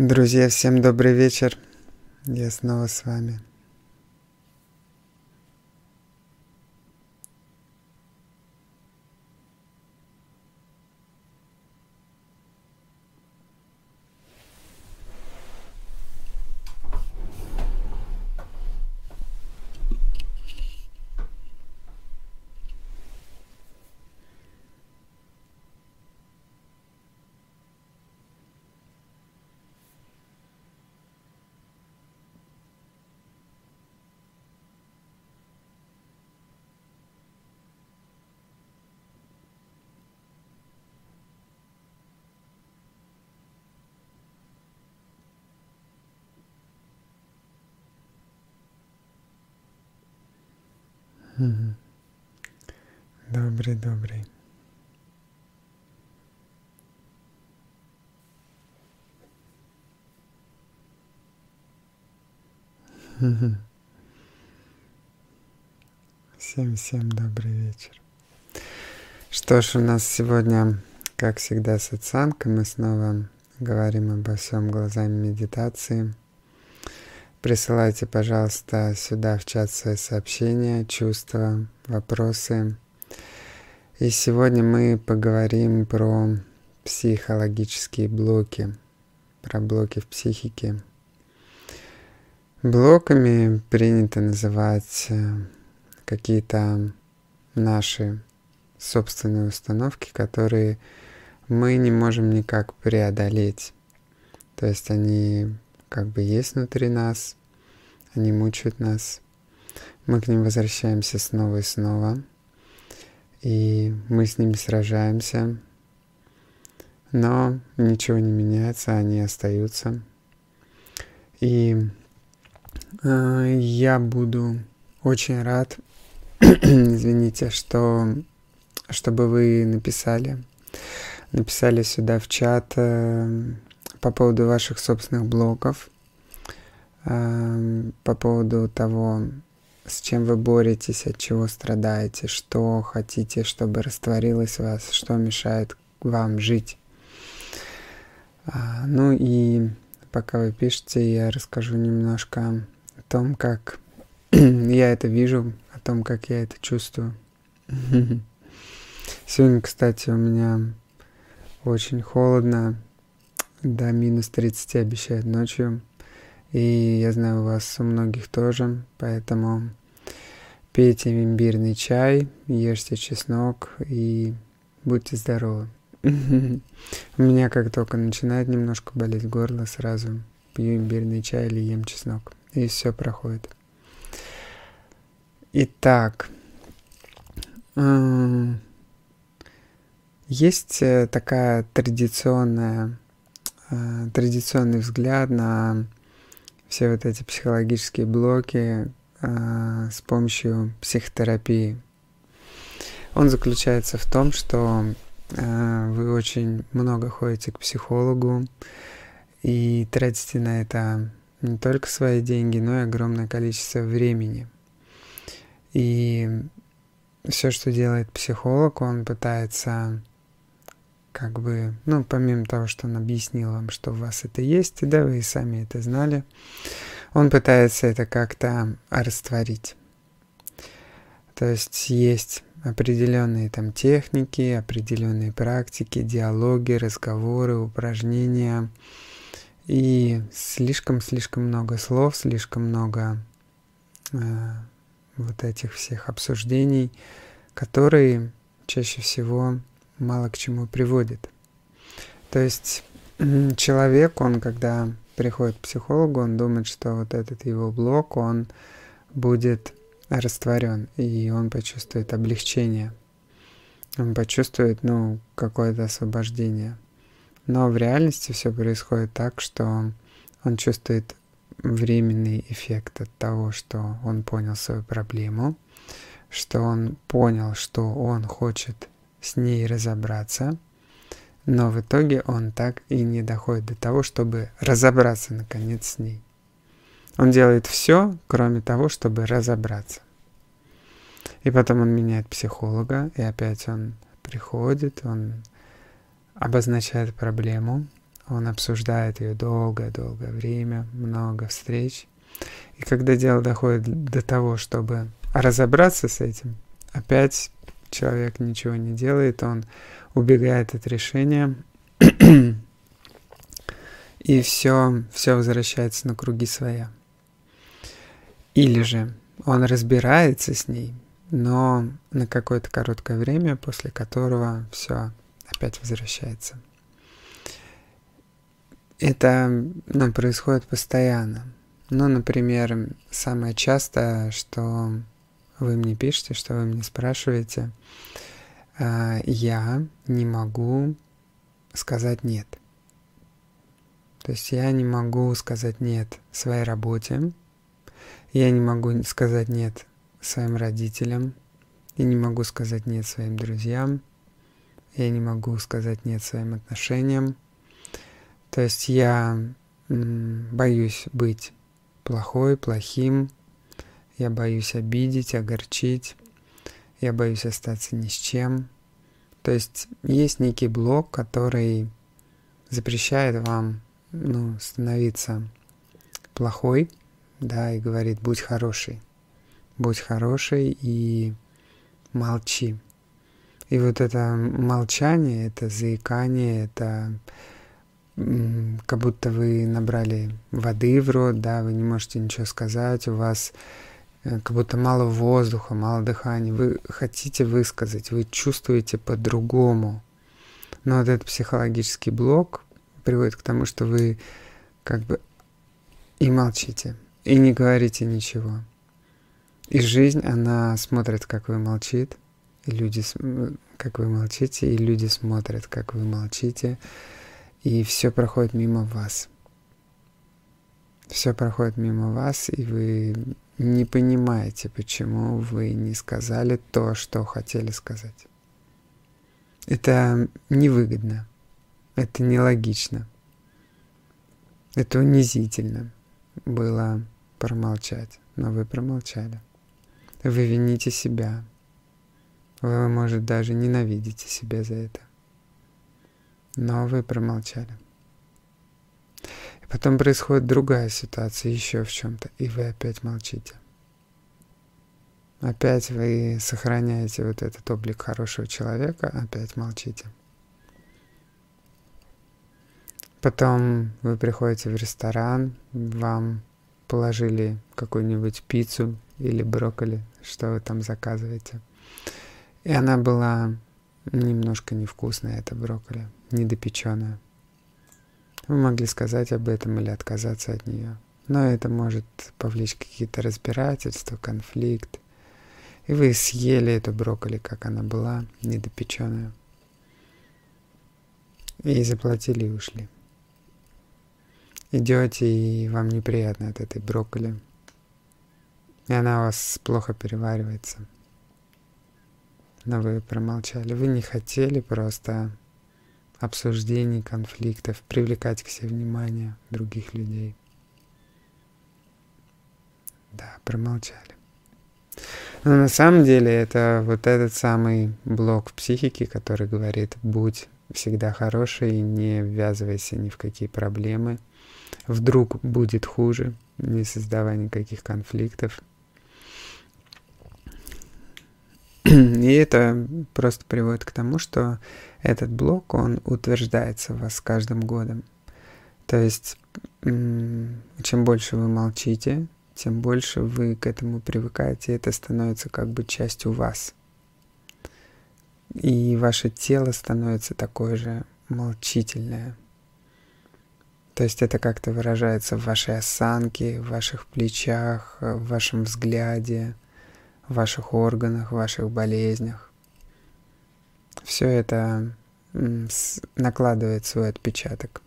Друзья, всем добрый вечер. Я снова с вами. Добрый, добрый. Всем-всем добрый вечер. Что ж, у нас сегодня, как всегда, сатсанг, мы снова говорим обо всем глазами медитации. Присылайте, пожалуйста, сюда в чат свои сообщения, чувства, вопросы. И сегодня мы поговорим про психологические блоки, про блоки в психике. Блоками принято называть э, какие-то наши собственные установки, которые мы не можем никак преодолеть. То есть они как бы есть внутри нас, они мучают нас. Мы к ним возвращаемся снова и снова, и мы с ними сражаемся, но ничего не меняется, они остаются. И э, я буду очень рад, извините, что чтобы вы написали, написали сюда в чат э, по поводу ваших собственных блоков, эм, по поводу того, с чем вы боретесь, от чего страдаете, что хотите, чтобы растворилось в вас, что мешает вам жить. А, ну и пока вы пишете, я расскажу немножко о том, как я это вижу, о том, как я это чувствую. Сегодня, кстати, у меня очень холодно, до минус 30 обещают ночью. И я знаю, у вас у многих тоже, поэтому пейте имбирный чай, ешьте чеснок и будьте здоровы. У меня как только начинает немножко болеть горло, сразу пью имбирный чай или ем чеснок. И все проходит. Итак, есть э, такая традиционная Э, традиционный взгляд на все вот эти психологические блоки э, с помощью психотерапии. Он заключается в том, что э, вы очень много ходите к психологу и тратите на это не только свои деньги, но и огромное количество времени. И все, что делает психолог, он пытается как бы, ну, помимо того, что он объяснил вам, что у вас это есть, и да, вы и сами это знали, он пытается это как-то растворить. То есть есть определенные там техники, определенные практики, диалоги, разговоры, упражнения. И слишком-слишком много слов, слишком много э, вот этих всех обсуждений, которые чаще всего мало к чему приводит. То есть человек, он когда приходит к психологу, он думает, что вот этот его блок, он будет растворен, и он почувствует облегчение. Он почувствует, ну, какое-то освобождение. Но в реальности все происходит так, что он чувствует временный эффект от того, что он понял свою проблему, что он понял, что он хочет с ней разобраться, но в итоге он так и не доходит до того, чтобы разобраться наконец с ней. Он делает все, кроме того, чтобы разобраться. И потом он меняет психолога, и опять он приходит, он обозначает проблему, он обсуждает ее долгое-долгое время, много встреч. И когда дело доходит до того, чтобы разобраться с этим, опять человек ничего не делает, он убегает от решения, и все, все возвращается на круги своя. Или же он разбирается с ней, но на какое-то короткое время, после которого все опять возвращается. Это ну, происходит постоянно. Ну, например, самое частое, что вы мне пишете, что вы мне спрашиваете, а, я не могу сказать нет. То есть я не могу сказать нет своей работе, я не могу сказать нет своим родителям, я не могу сказать нет своим друзьям, я не могу сказать нет своим отношениям. То есть я боюсь быть плохой, плохим, я боюсь обидеть, огорчить, я боюсь остаться ни с чем. То есть есть некий блок, который запрещает вам ну, становиться плохой, да, и говорит, будь хороший, будь хороший и молчи. И вот это молчание, это заикание, это как будто вы набрали воды в рот, да, вы не можете ничего сказать, у вас как будто мало воздуха, мало дыхания, вы хотите высказать, вы чувствуете по-другому. Но вот этот психологический блок приводит к тому, что вы как бы и молчите, и не говорите ничего. И жизнь, она смотрит, как вы молчит, и люди, как вы молчите, и люди смотрят, как вы молчите, и все проходит мимо вас. Все проходит мимо вас, и вы не понимаете, почему вы не сказали то, что хотели сказать. Это невыгодно, это нелогично, это унизительно было промолчать, но вы промолчали. Вы вините себя. Вы, может, даже ненавидите себя за это. Но вы промолчали. Потом происходит другая ситуация еще в чем-то, и вы опять молчите. Опять вы сохраняете вот этот облик хорошего человека, опять молчите. Потом вы приходите в ресторан, вам положили какую-нибудь пиццу или брокколи, что вы там заказываете. И она была немножко невкусная, эта брокколи, недопеченная. Вы могли сказать об этом или отказаться от нее. Но это может повлечь какие-то разбирательства, конфликт. И вы съели эту брокколи, как она была, недопеченная. И заплатили и ушли. Идете, и вам неприятно от этой брокколи. И она у вас плохо переваривается. Но вы промолчали. Вы не хотели просто обсуждений, конфликтов, привлекать к себе внимание других людей. Да, промолчали. Но на самом деле это вот этот самый блок психики, который говорит, будь всегда хороший, не ввязывайся ни в какие проблемы. Вдруг будет хуже, не создавай никаких конфликтов. И это просто приводит к тому, что этот блок, он утверждается у вас с каждым годом. То есть, чем больше вы молчите, тем больше вы к этому привыкаете, и это становится как бы частью вас. И ваше тело становится такое же молчительное. То есть это как-то выражается в вашей осанке, в ваших плечах, в вашем взгляде, в ваших органах, в ваших болезнях. Все это накладывает свой отпечаток.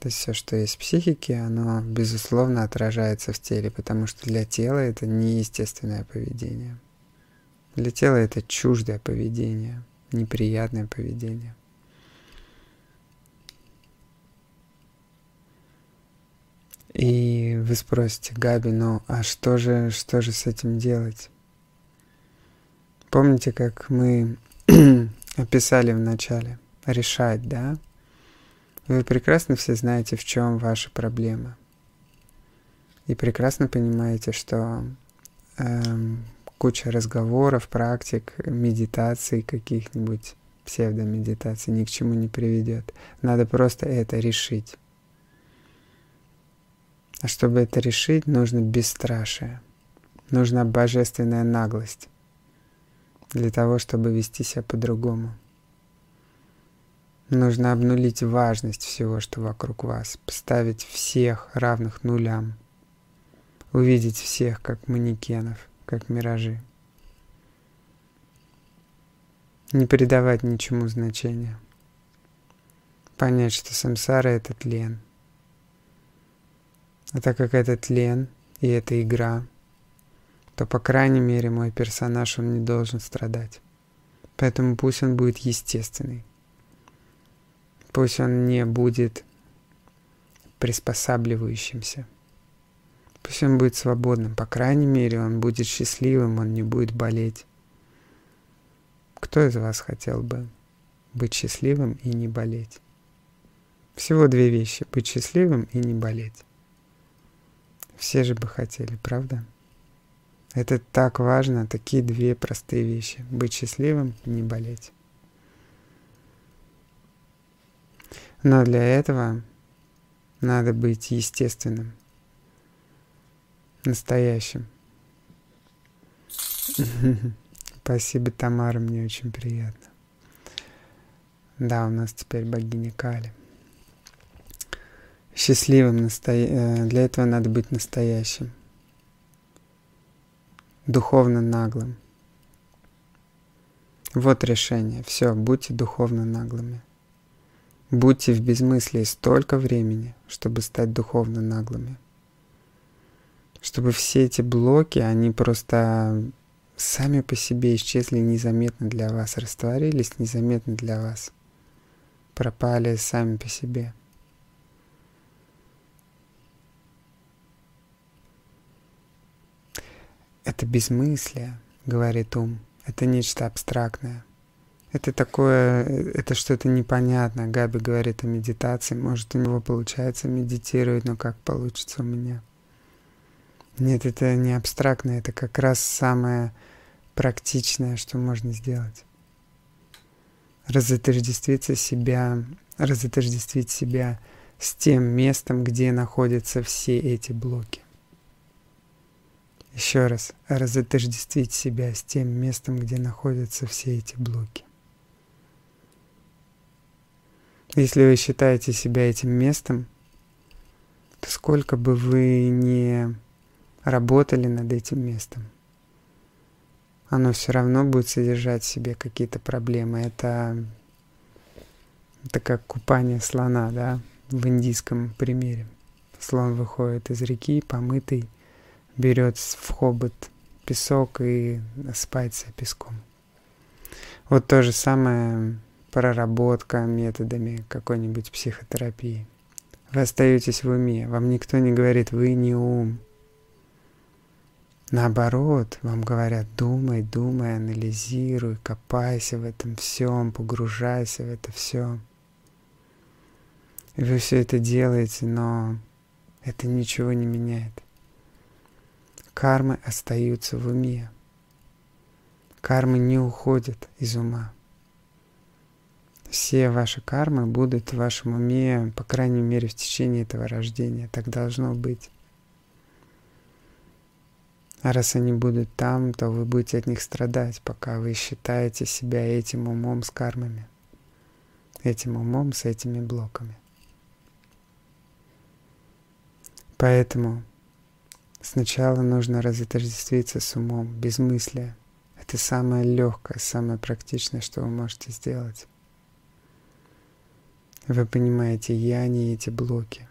То есть все, что есть в психике, оно, безусловно, отражается в теле, потому что для тела это неестественное поведение. Для тела это чуждое поведение, неприятное поведение. И вы спросите, Габи, ну а что же, что же с этим делать? Помните, как мы описали в начале? Решать, да? Вы прекрасно все знаете, в чем ваша проблема. И прекрасно понимаете, что эм, куча разговоров, практик, медитаций каких-нибудь, псевдомедитаций ни к чему не приведет. Надо просто это решить. А чтобы это решить, нужно бесстрашие. Нужна божественная наглость для того, чтобы вести себя по-другому. Нужно обнулить важность всего, что вокруг вас, поставить всех равных нулям, увидеть всех как манекенов, как миражи. Не придавать ничему значения. Понять, что самсара — это тлен. А так как это тлен и это игра, то, по крайней мере, мой персонаж, он не должен страдать. Поэтому пусть он будет естественный. Пусть он не будет приспосабливающимся. Пусть он будет свободным. По крайней мере, он будет счастливым, он не будет болеть. Кто из вас хотел бы быть счастливым и не болеть? Всего две вещи. Быть счастливым и не болеть. Все же бы хотели, правда? Это так важно, такие две простые вещи. Быть счастливым и не болеть. Но для этого надо быть естественным, настоящим. Спасибо, Тамара, мне очень приятно. Да, у нас теперь богиня Кали. Счастливым. Э, для этого надо быть настоящим. Духовно наглым. Вот решение. Все, будьте духовно наглыми. Будьте в безмыслии столько времени, чтобы стать духовно наглыми. Чтобы все эти блоки, они просто сами по себе исчезли незаметно для вас, растворились незаметно для вас, пропали сами по себе. Это безмыслие, говорит ум, это нечто абстрактное – это такое, это что-то непонятное. Габи говорит о медитации. Может, у него получается медитировать, но как получится у меня? Нет, это не абстрактное, это как раз самое практичное, что можно сделать. Разотождествиться себя, разотождествить себя с тем местом, где находятся все эти блоки. Еще раз, разотождествить себя с тем местом, где находятся все эти блоки. Если вы считаете себя этим местом, то сколько бы вы ни работали над этим местом, оно все равно будет содержать в себе какие-то проблемы. Это, это как купание слона, да, в индийском примере. Слон выходит из реки, помытый, берет в хобот песок и осыпается песком. Вот то же самое проработка методами какой-нибудь психотерапии. Вы остаетесь в уме, вам никто не говорит, вы не ум. Наоборот, вам говорят, думай, думай, анализируй, копайся в этом всем, погружайся в это все. И вы все это делаете, но это ничего не меняет. Кармы остаются в уме. Кармы не уходят из ума все ваши кармы будут в вашем уме, по крайней мере, в течение этого рождения. Так должно быть. А раз они будут там, то вы будете от них страдать, пока вы считаете себя этим умом с кармами. Этим умом с этими блоками. Поэтому сначала нужно разотождествиться с умом, без мысли. Это самое легкое, самое практичное, что вы можете сделать. Вы понимаете, я не эти блоки.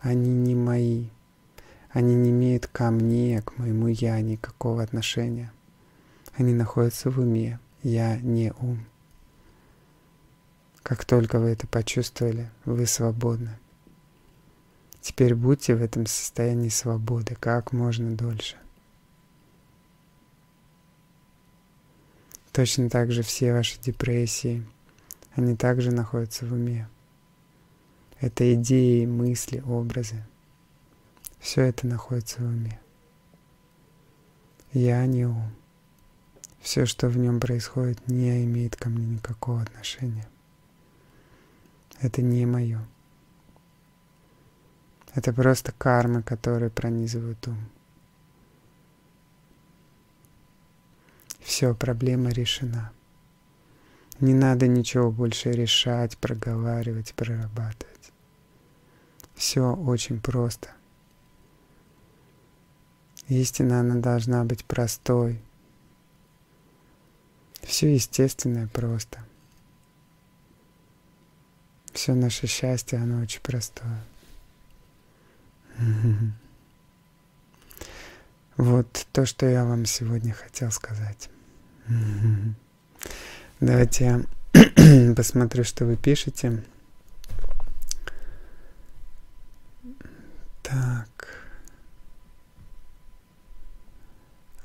Они не мои. Они не имеют ко мне, к моему я никакого отношения. Они находятся в уме. Я не ум. Как только вы это почувствовали, вы свободны. Теперь будьте в этом состоянии свободы как можно дольше. Точно так же все ваши депрессии, они также находятся в уме. Это идеи, мысли, образы. Все это находится в уме. Я не ум. Все, что в нем происходит, не имеет ко мне никакого отношения. Это не мое. Это просто карма, которая пронизывает ум. Все, проблема решена. Не надо ничего больше решать, проговаривать, прорабатывать. Все очень просто. Истина, она должна быть простой. Все естественное просто. Все наше счастье, оно очень простое. Вот то, что я вам сегодня хотел сказать. Давайте я посмотрю, что вы пишете. Так.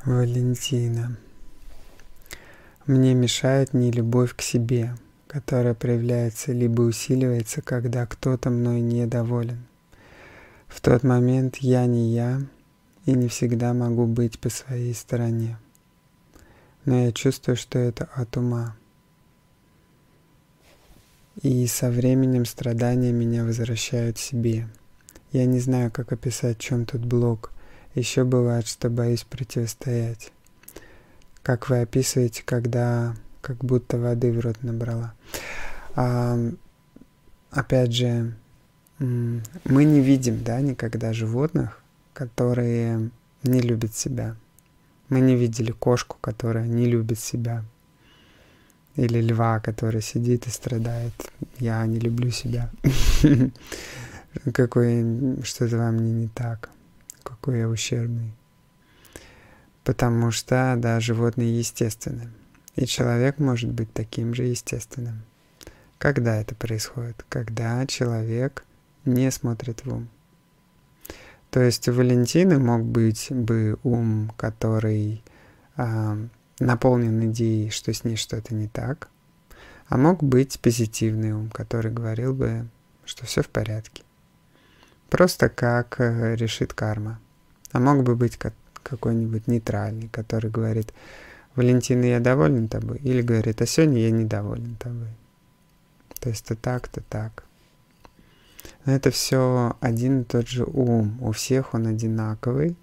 Валентина. Мне мешает не любовь к себе, которая проявляется либо усиливается, когда кто-то мной недоволен. В тот момент я не я и не всегда могу быть по своей стороне. Но я чувствую, что это от ума. И со временем страдания меня возвращают себе. Я не знаю, как описать, в чем тут блок. Еще бывает, что боюсь противостоять. Как вы описываете, когда как будто воды в рот набрала. А, опять же, мы не видим, да, никогда животных, которые не любят себя. Мы не видели кошку, которая не любит себя. Или льва, который сидит и страдает. Я не люблю себя. Какой что-то во мне не так какой я ущербный. Потому что, да, животные естественны. И человек может быть таким же естественным. Когда это происходит? Когда человек не смотрит в ум. То есть у Валентины мог быть бы ум, который э, наполнен идеей, что с ней что-то не так, а мог быть позитивный ум, который говорил бы, что все в порядке. Просто как э, решит карма. А мог бы быть как какой-нибудь нейтральный, который говорит, Валентина, я доволен тобой, или говорит, а сегодня я недоволен тобой. То есть то так, то так. Это все один и тот же ум. У всех он одинаковый,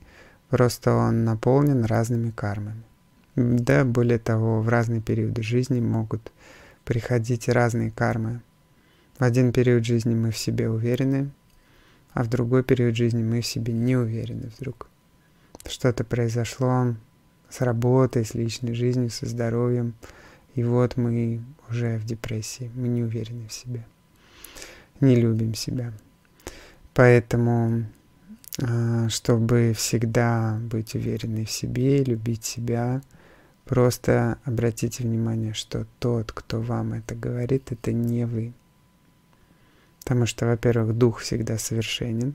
просто он наполнен разными кармами. Да, более того, в разные периоды жизни могут приходить разные кармы. В один период жизни мы в себе уверены, а в другой период жизни мы в себе не уверены вдруг. Что-то произошло с работой, с личной жизнью, со здоровьем, и вот мы уже в депрессии, мы не уверены в себе, не любим себя. Поэтому, а, чтобы всегда быть уверенной в себе, любить себя, просто обратите внимание, что тот, кто вам это говорит, это не вы. Потому что, во-первых, дух всегда совершенен.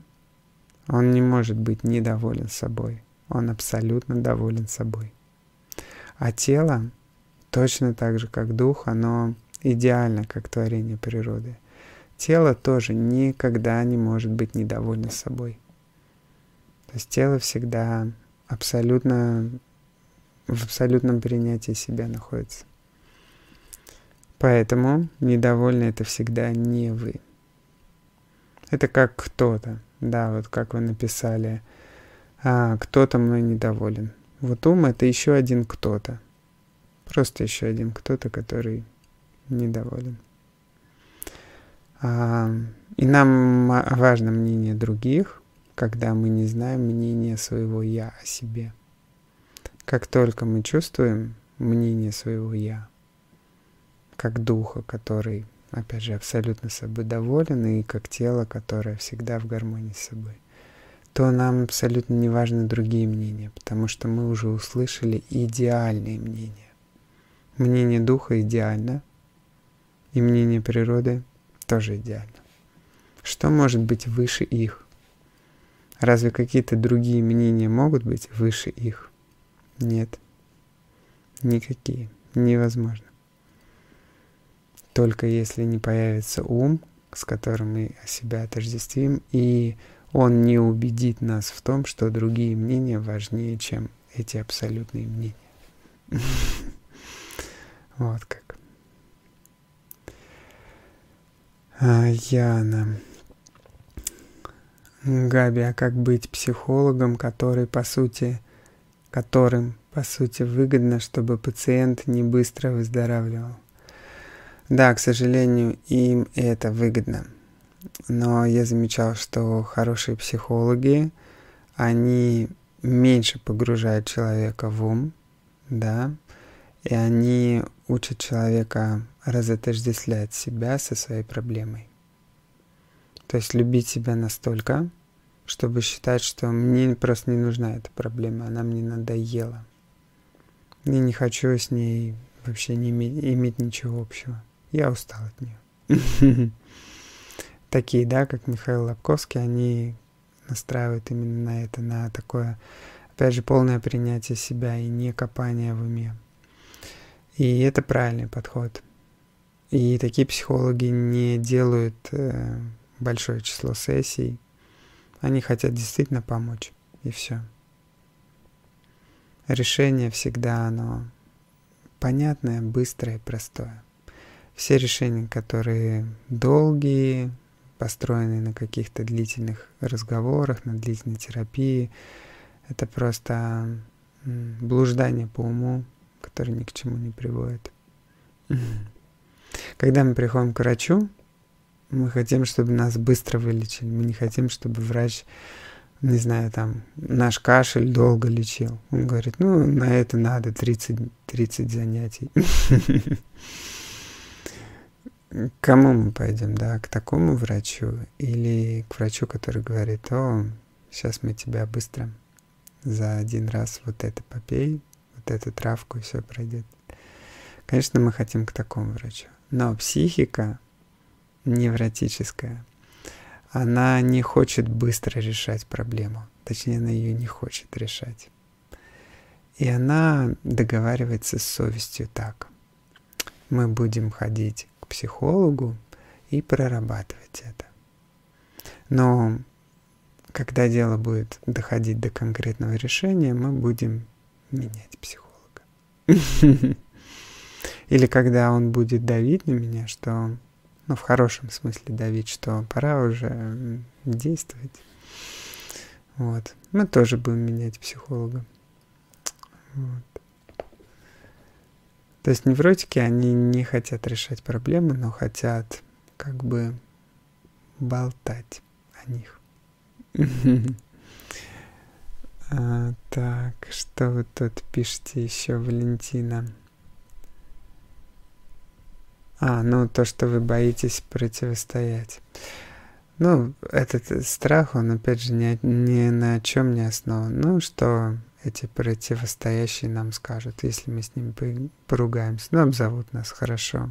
Он не может быть недоволен собой. Он абсолютно доволен собой. А тело, точно так же, как дух, оно идеально, как творение природы. Тело тоже никогда не может быть недовольно собой. То есть тело всегда абсолютно в абсолютном принятии себя находится. Поэтому недовольны это всегда не вы. Это как кто-то, да, вот как вы написали, а, кто-то мной недоволен. Вот ум — это еще один кто-то. Просто еще один кто-то, который недоволен. А, и нам важно мнение других, когда мы не знаем мнение своего «я» о себе. Как только мы чувствуем мнение своего «я», как духа, который опять же, абсолютно собой доволен, и как тело, которое всегда в гармонии с собой, то нам абсолютно не важны другие мнения, потому что мы уже услышали идеальные мнения. Мнение духа идеально, и мнение природы тоже идеально. Что может быть выше их? Разве какие-то другие мнения могут быть выше их? Нет. Никакие. Невозможно. Только если не появится ум, с которым мы себя отождествим, и он не убедит нас в том, что другие мнения важнее, чем эти абсолютные мнения. Вот как. А, Яна. Габи, а как быть психологом, который, по сути, которым, по сути, выгодно, чтобы пациент не быстро выздоравливал? Да, к сожалению, им это выгодно. Но я замечал, что хорошие психологи, они меньше погружают человека в ум, да, и они учат человека разотождествлять себя со своей проблемой. То есть любить себя настолько, чтобы считать, что мне просто не нужна эта проблема, она мне надоела. Я не хочу с ней вообще не иметь, иметь ничего общего. Я устал от нее. Такие, да, как Михаил Лобковский, они настраивают именно на это, на такое, опять же, полное принятие себя и не копание в уме. И это правильный подход. И такие психологи не делают э, большое число сессий. Они хотят действительно помочь. И все. Решение всегда оно понятное, быстрое, простое. Все решения, которые долгие, построенные на каких-то длительных разговорах, на длительной терапии, это просто блуждание по уму, который ни к чему не приводит. Когда мы приходим к врачу, мы хотим, чтобы нас быстро вылечили. Мы не хотим, чтобы врач, не знаю, там, наш кашель долго лечил. Он говорит, ну, на это надо 30, 30 занятий. К кому мы пойдем, да, к такому врачу или к врачу, который говорит, о, сейчас мы тебя быстро за один раз вот это попей, вот эту травку, и все пройдет. Конечно, мы хотим к такому врачу. Но психика невротическая, она не хочет быстро решать проблему. Точнее, она ее не хочет решать. И она договаривается с совестью так. Мы будем ходить к психологу и прорабатывать это. Но когда дело будет доходить до конкретного решения, мы будем менять психолога. Или когда он будет давить на меня, что, ну, в хорошем смысле давить, что пора уже действовать. Вот. Мы тоже будем менять психолога. Вот. То есть невротики, они не хотят решать проблемы, но хотят как бы болтать о них. А, так, что вы тут пишете еще, Валентина? А, ну то, что вы боитесь противостоять. Ну, этот страх, он опять же ни, ни на чем не основан. Ну, что эти противостоящие нам скажут, если мы с ними поругаемся. Ну, обзовут нас хорошо,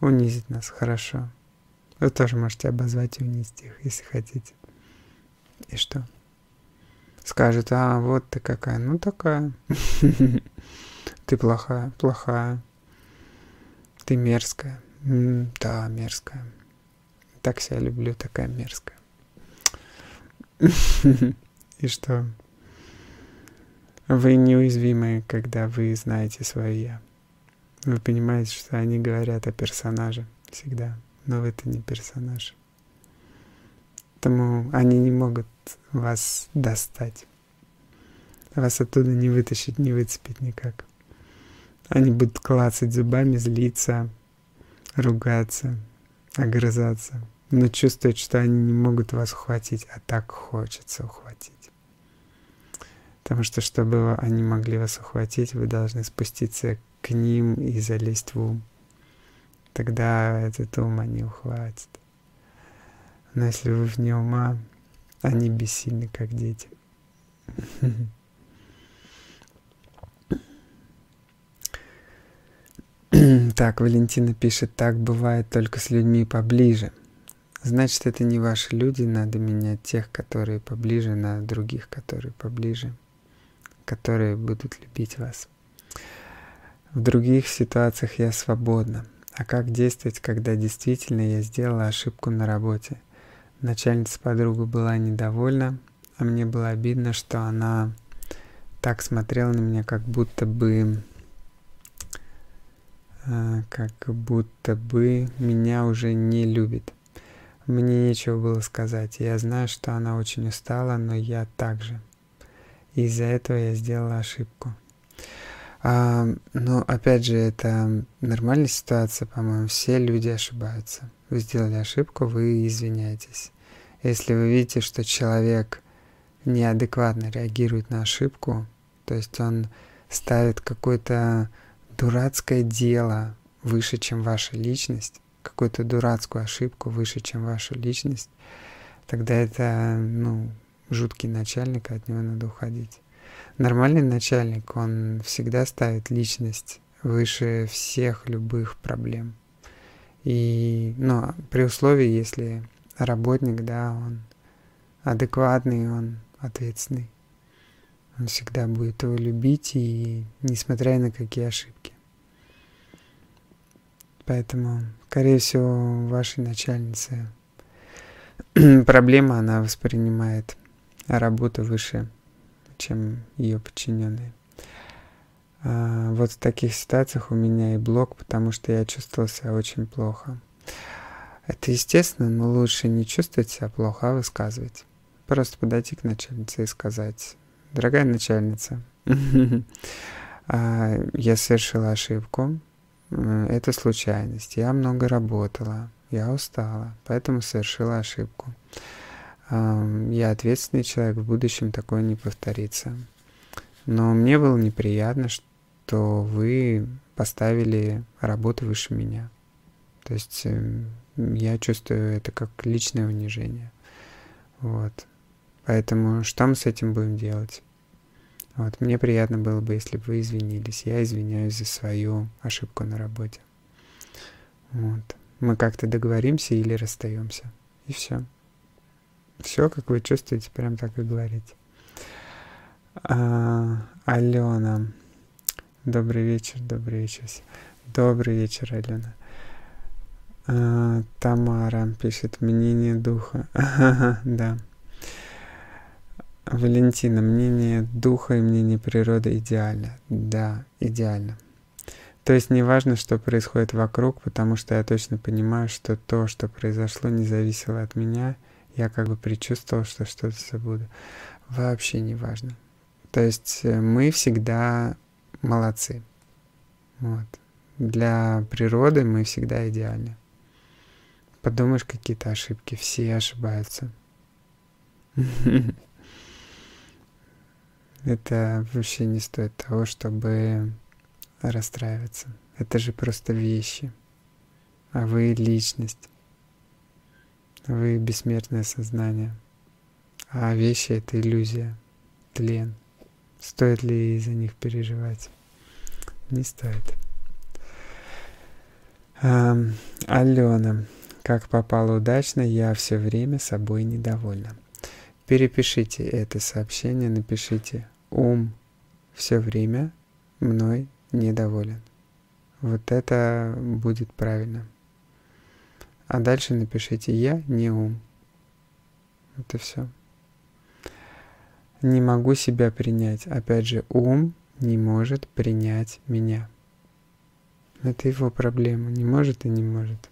унизить нас хорошо. Вы тоже можете обозвать и унизить их, если хотите. И что? скажет, а вот ты какая, ну такая. Ты плохая, плохая. Ты мерзкая. Да, мерзкая. Так себя люблю, такая мерзкая. И что? Вы неуязвимы, когда вы знаете свое «я». Вы понимаете, что они говорят о персонаже всегда, но вы-то не персонаж. Поэтому они не могут вас достать. Вас оттуда не вытащить, не выцепить никак. Они будут клацать зубами, злиться, ругаться, огрызаться, но чувствуют, что они не могут вас ухватить, а так хочется ухватить. Потому что, чтобы они могли вас ухватить, вы должны спуститься к ним и залезть в ум. Тогда этот ум они ухватят. Но если вы вне ума, они бессильны, как дети. Так, Валентина пишет, так бывает только с людьми поближе. Значит, это не ваши люди, надо менять тех, которые поближе, на других, которые поближе, которые будут любить вас. В других ситуациях я свободна. А как действовать, когда действительно я сделала ошибку на работе? Начальница подруга была недовольна, а мне было обидно, что она так смотрела на меня, как будто бы как будто бы меня уже не любит. Мне нечего было сказать. Я знаю, что она очень устала, но я также. Из-за этого я сделала ошибку. А, но опять же, это нормальная ситуация, по-моему. Все люди ошибаются. Вы сделали ошибку, вы извиняетесь. Если вы видите, что человек неадекватно реагирует на ошибку, то есть он ставит какое-то дурацкое дело выше, чем ваша личность, какую-то дурацкую ошибку выше, чем вашу личность, тогда это, ну, жуткий начальник, от него надо уходить. Нормальный начальник, он всегда ставит личность выше всех любых проблем. И, ну, при условии, если работник, да, он адекватный, он ответственный. Он всегда будет его любить, и несмотря на какие ошибки. Поэтому, скорее всего, вашей начальнице проблема, она воспринимает работу выше, чем ее подчиненные. А, вот в таких ситуациях у меня и блок, потому что я чувствовал себя очень плохо. Это естественно, но лучше не чувствовать себя плохо, а высказывать. Просто подойти к начальнице и сказать, дорогая начальница, а, я совершила ошибку, это случайность. Я много работала, я устала, поэтому совершила ошибку. Я ответственный человек, в будущем такое не повторится. Но мне было неприятно, что вы поставили работу выше меня. То есть эм, я чувствую это как личное унижение. Вот. Поэтому что мы с этим будем делать? Вот, мне приятно было бы, если бы вы извинились. Я извиняюсь за свою ошибку на работе. Вот. Мы как-то договоримся или расстаемся. И все. Все, как вы чувствуете, прям так и говорите. А, Алена. Добрый вечер, добрый вечер. Добрый вечер, Алена. А, Тамара пишет мнение духа. да. Валентина, мнение духа и мнение природы идеально. Да, идеально. То есть не важно, что происходит вокруг, потому что я точно понимаю, что то, что произошло, не зависело от меня. Я как бы предчувствовал, что что-то забуду. Вообще не важно. То есть э, мы всегда молодцы. Вот. Для природы мы всегда идеальны. Подумаешь, какие-то ошибки. Все ошибаются. это вообще не стоит того, чтобы расстраиваться. Это же просто вещи. А вы личность. Вы бессмертное сознание. А вещи — это иллюзия, тлен. Стоит ли из-за них переживать? Не стоит. А, Алена. Как попало удачно, я все время собой недовольна. Перепишите это сообщение, напишите ум все время мной недоволен. Вот это будет правильно. А дальше напишите «Я не ум». Это все. Не могу себя принять. Опять же, ум не может принять меня. Это его проблема. Не может и не может.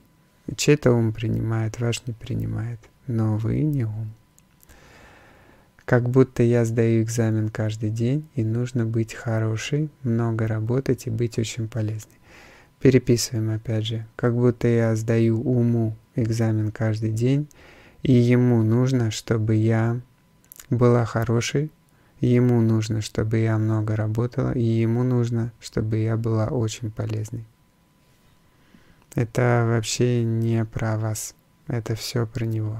Чей-то ум принимает, ваш не принимает. Но вы не ум. Как будто я сдаю экзамен каждый день, и нужно быть хорошей, много работать и быть очень полезной. Переписываем опять же. Как будто я сдаю уму экзамен каждый день, и ему нужно, чтобы я была хорошей, ему нужно, чтобы я много работала, и ему нужно, чтобы я была очень полезной. Это вообще не про вас, это все про него.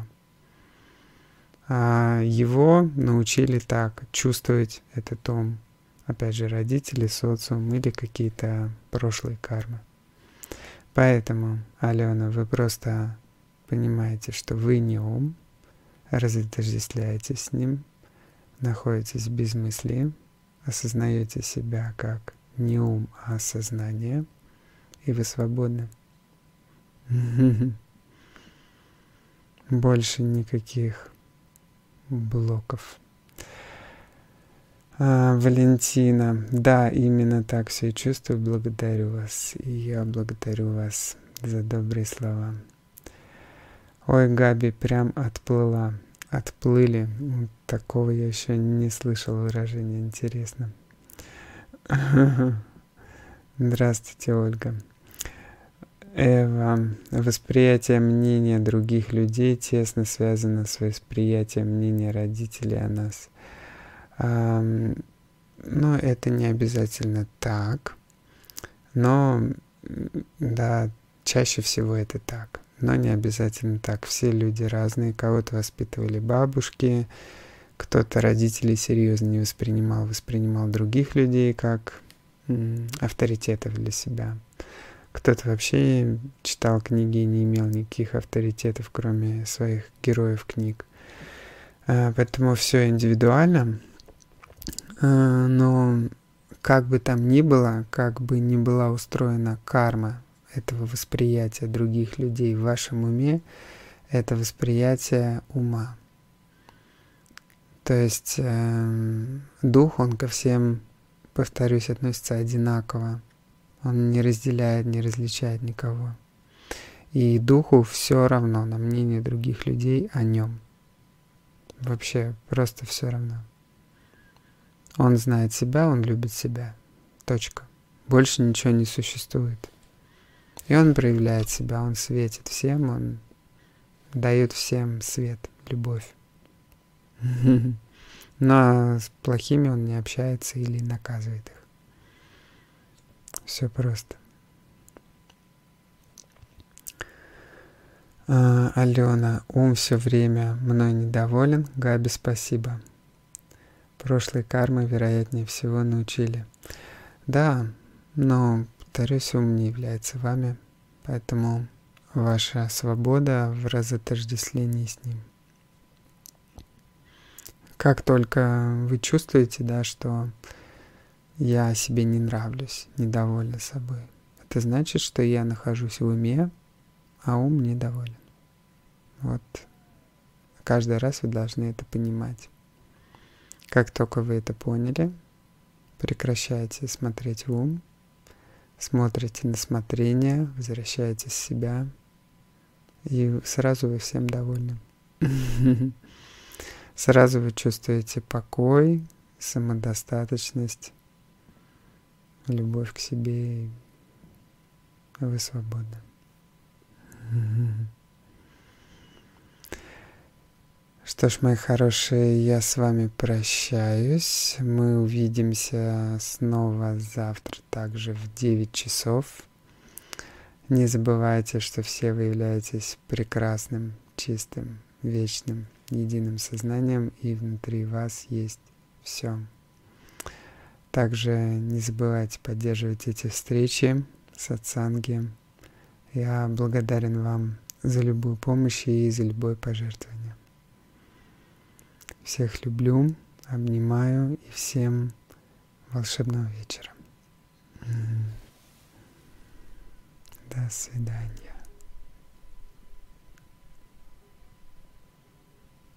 А его научили так, чувствовать этот ум. Опять же, родители, социум или какие-то прошлые кармы. Поэтому, Алена, вы просто понимаете, что вы не ум, разотождествляетесь с ним, находитесь без мысли, осознаете себя как не ум, а сознание, и вы свободны. Больше никаких блоков. А, Валентина, да, именно так все чувствую. Благодарю вас. И я благодарю вас за добрые слова. Ой, Габи прям отплыла. Отплыли. Такого я еще не слышал выражения. Интересно. Здравствуйте, Ольга. Эва, восприятие мнения других людей тесно связано с восприятием мнения родителей о нас. Но это не обязательно так. Но, да, чаще всего это так. Но не обязательно так. Все люди разные. Кого-то воспитывали бабушки, кто-то родителей серьезно не воспринимал, воспринимал других людей как авторитетов для себя. Кто-то вообще читал книги и не имел никаких авторитетов, кроме своих героев книг. А, поэтому все индивидуально. А, но как бы там ни было, как бы ни была устроена карма этого восприятия других людей в вашем уме, это восприятие ума. То есть э, дух, он ко всем, повторюсь, относится одинаково. Он не разделяет, не различает никого. И духу все равно на мнение других людей о нем. Вообще просто все равно. Он знает себя, он любит себя. Точка. Больше ничего не существует. И он проявляет себя, он светит всем, он дает всем свет, любовь. Но с плохими он не общается или наказывает их. Все просто. А, Алена, ум все время мной недоволен. Габи, спасибо. Прошлой кармы, вероятнее всего, научили. Да, но, повторюсь, ум не является вами, поэтому ваша свобода в разотождествлении с ним. Как только вы чувствуете, да, что я себе не нравлюсь, недовольна собой. Это значит, что я нахожусь в уме, а ум недоволен. Вот. Каждый раз вы должны это понимать. Как только вы это поняли, прекращайте смотреть в ум, смотрите на смотрение, возвращаетесь в себя, и сразу вы всем довольны. Сразу вы чувствуете покой, самодостаточность, любовь к себе, и вы свободны. Что ж, мои хорошие, я с вами прощаюсь. Мы увидимся снова завтра, также в 9 часов. Не забывайте, что все вы являетесь прекрасным, чистым, вечным, единым сознанием, и внутри вас есть все. Также не забывайте поддерживать эти встречи, сатсанги. Я благодарен вам за любую помощь и за любое пожертвование. Всех люблю, обнимаю и всем волшебного вечера. До свидания.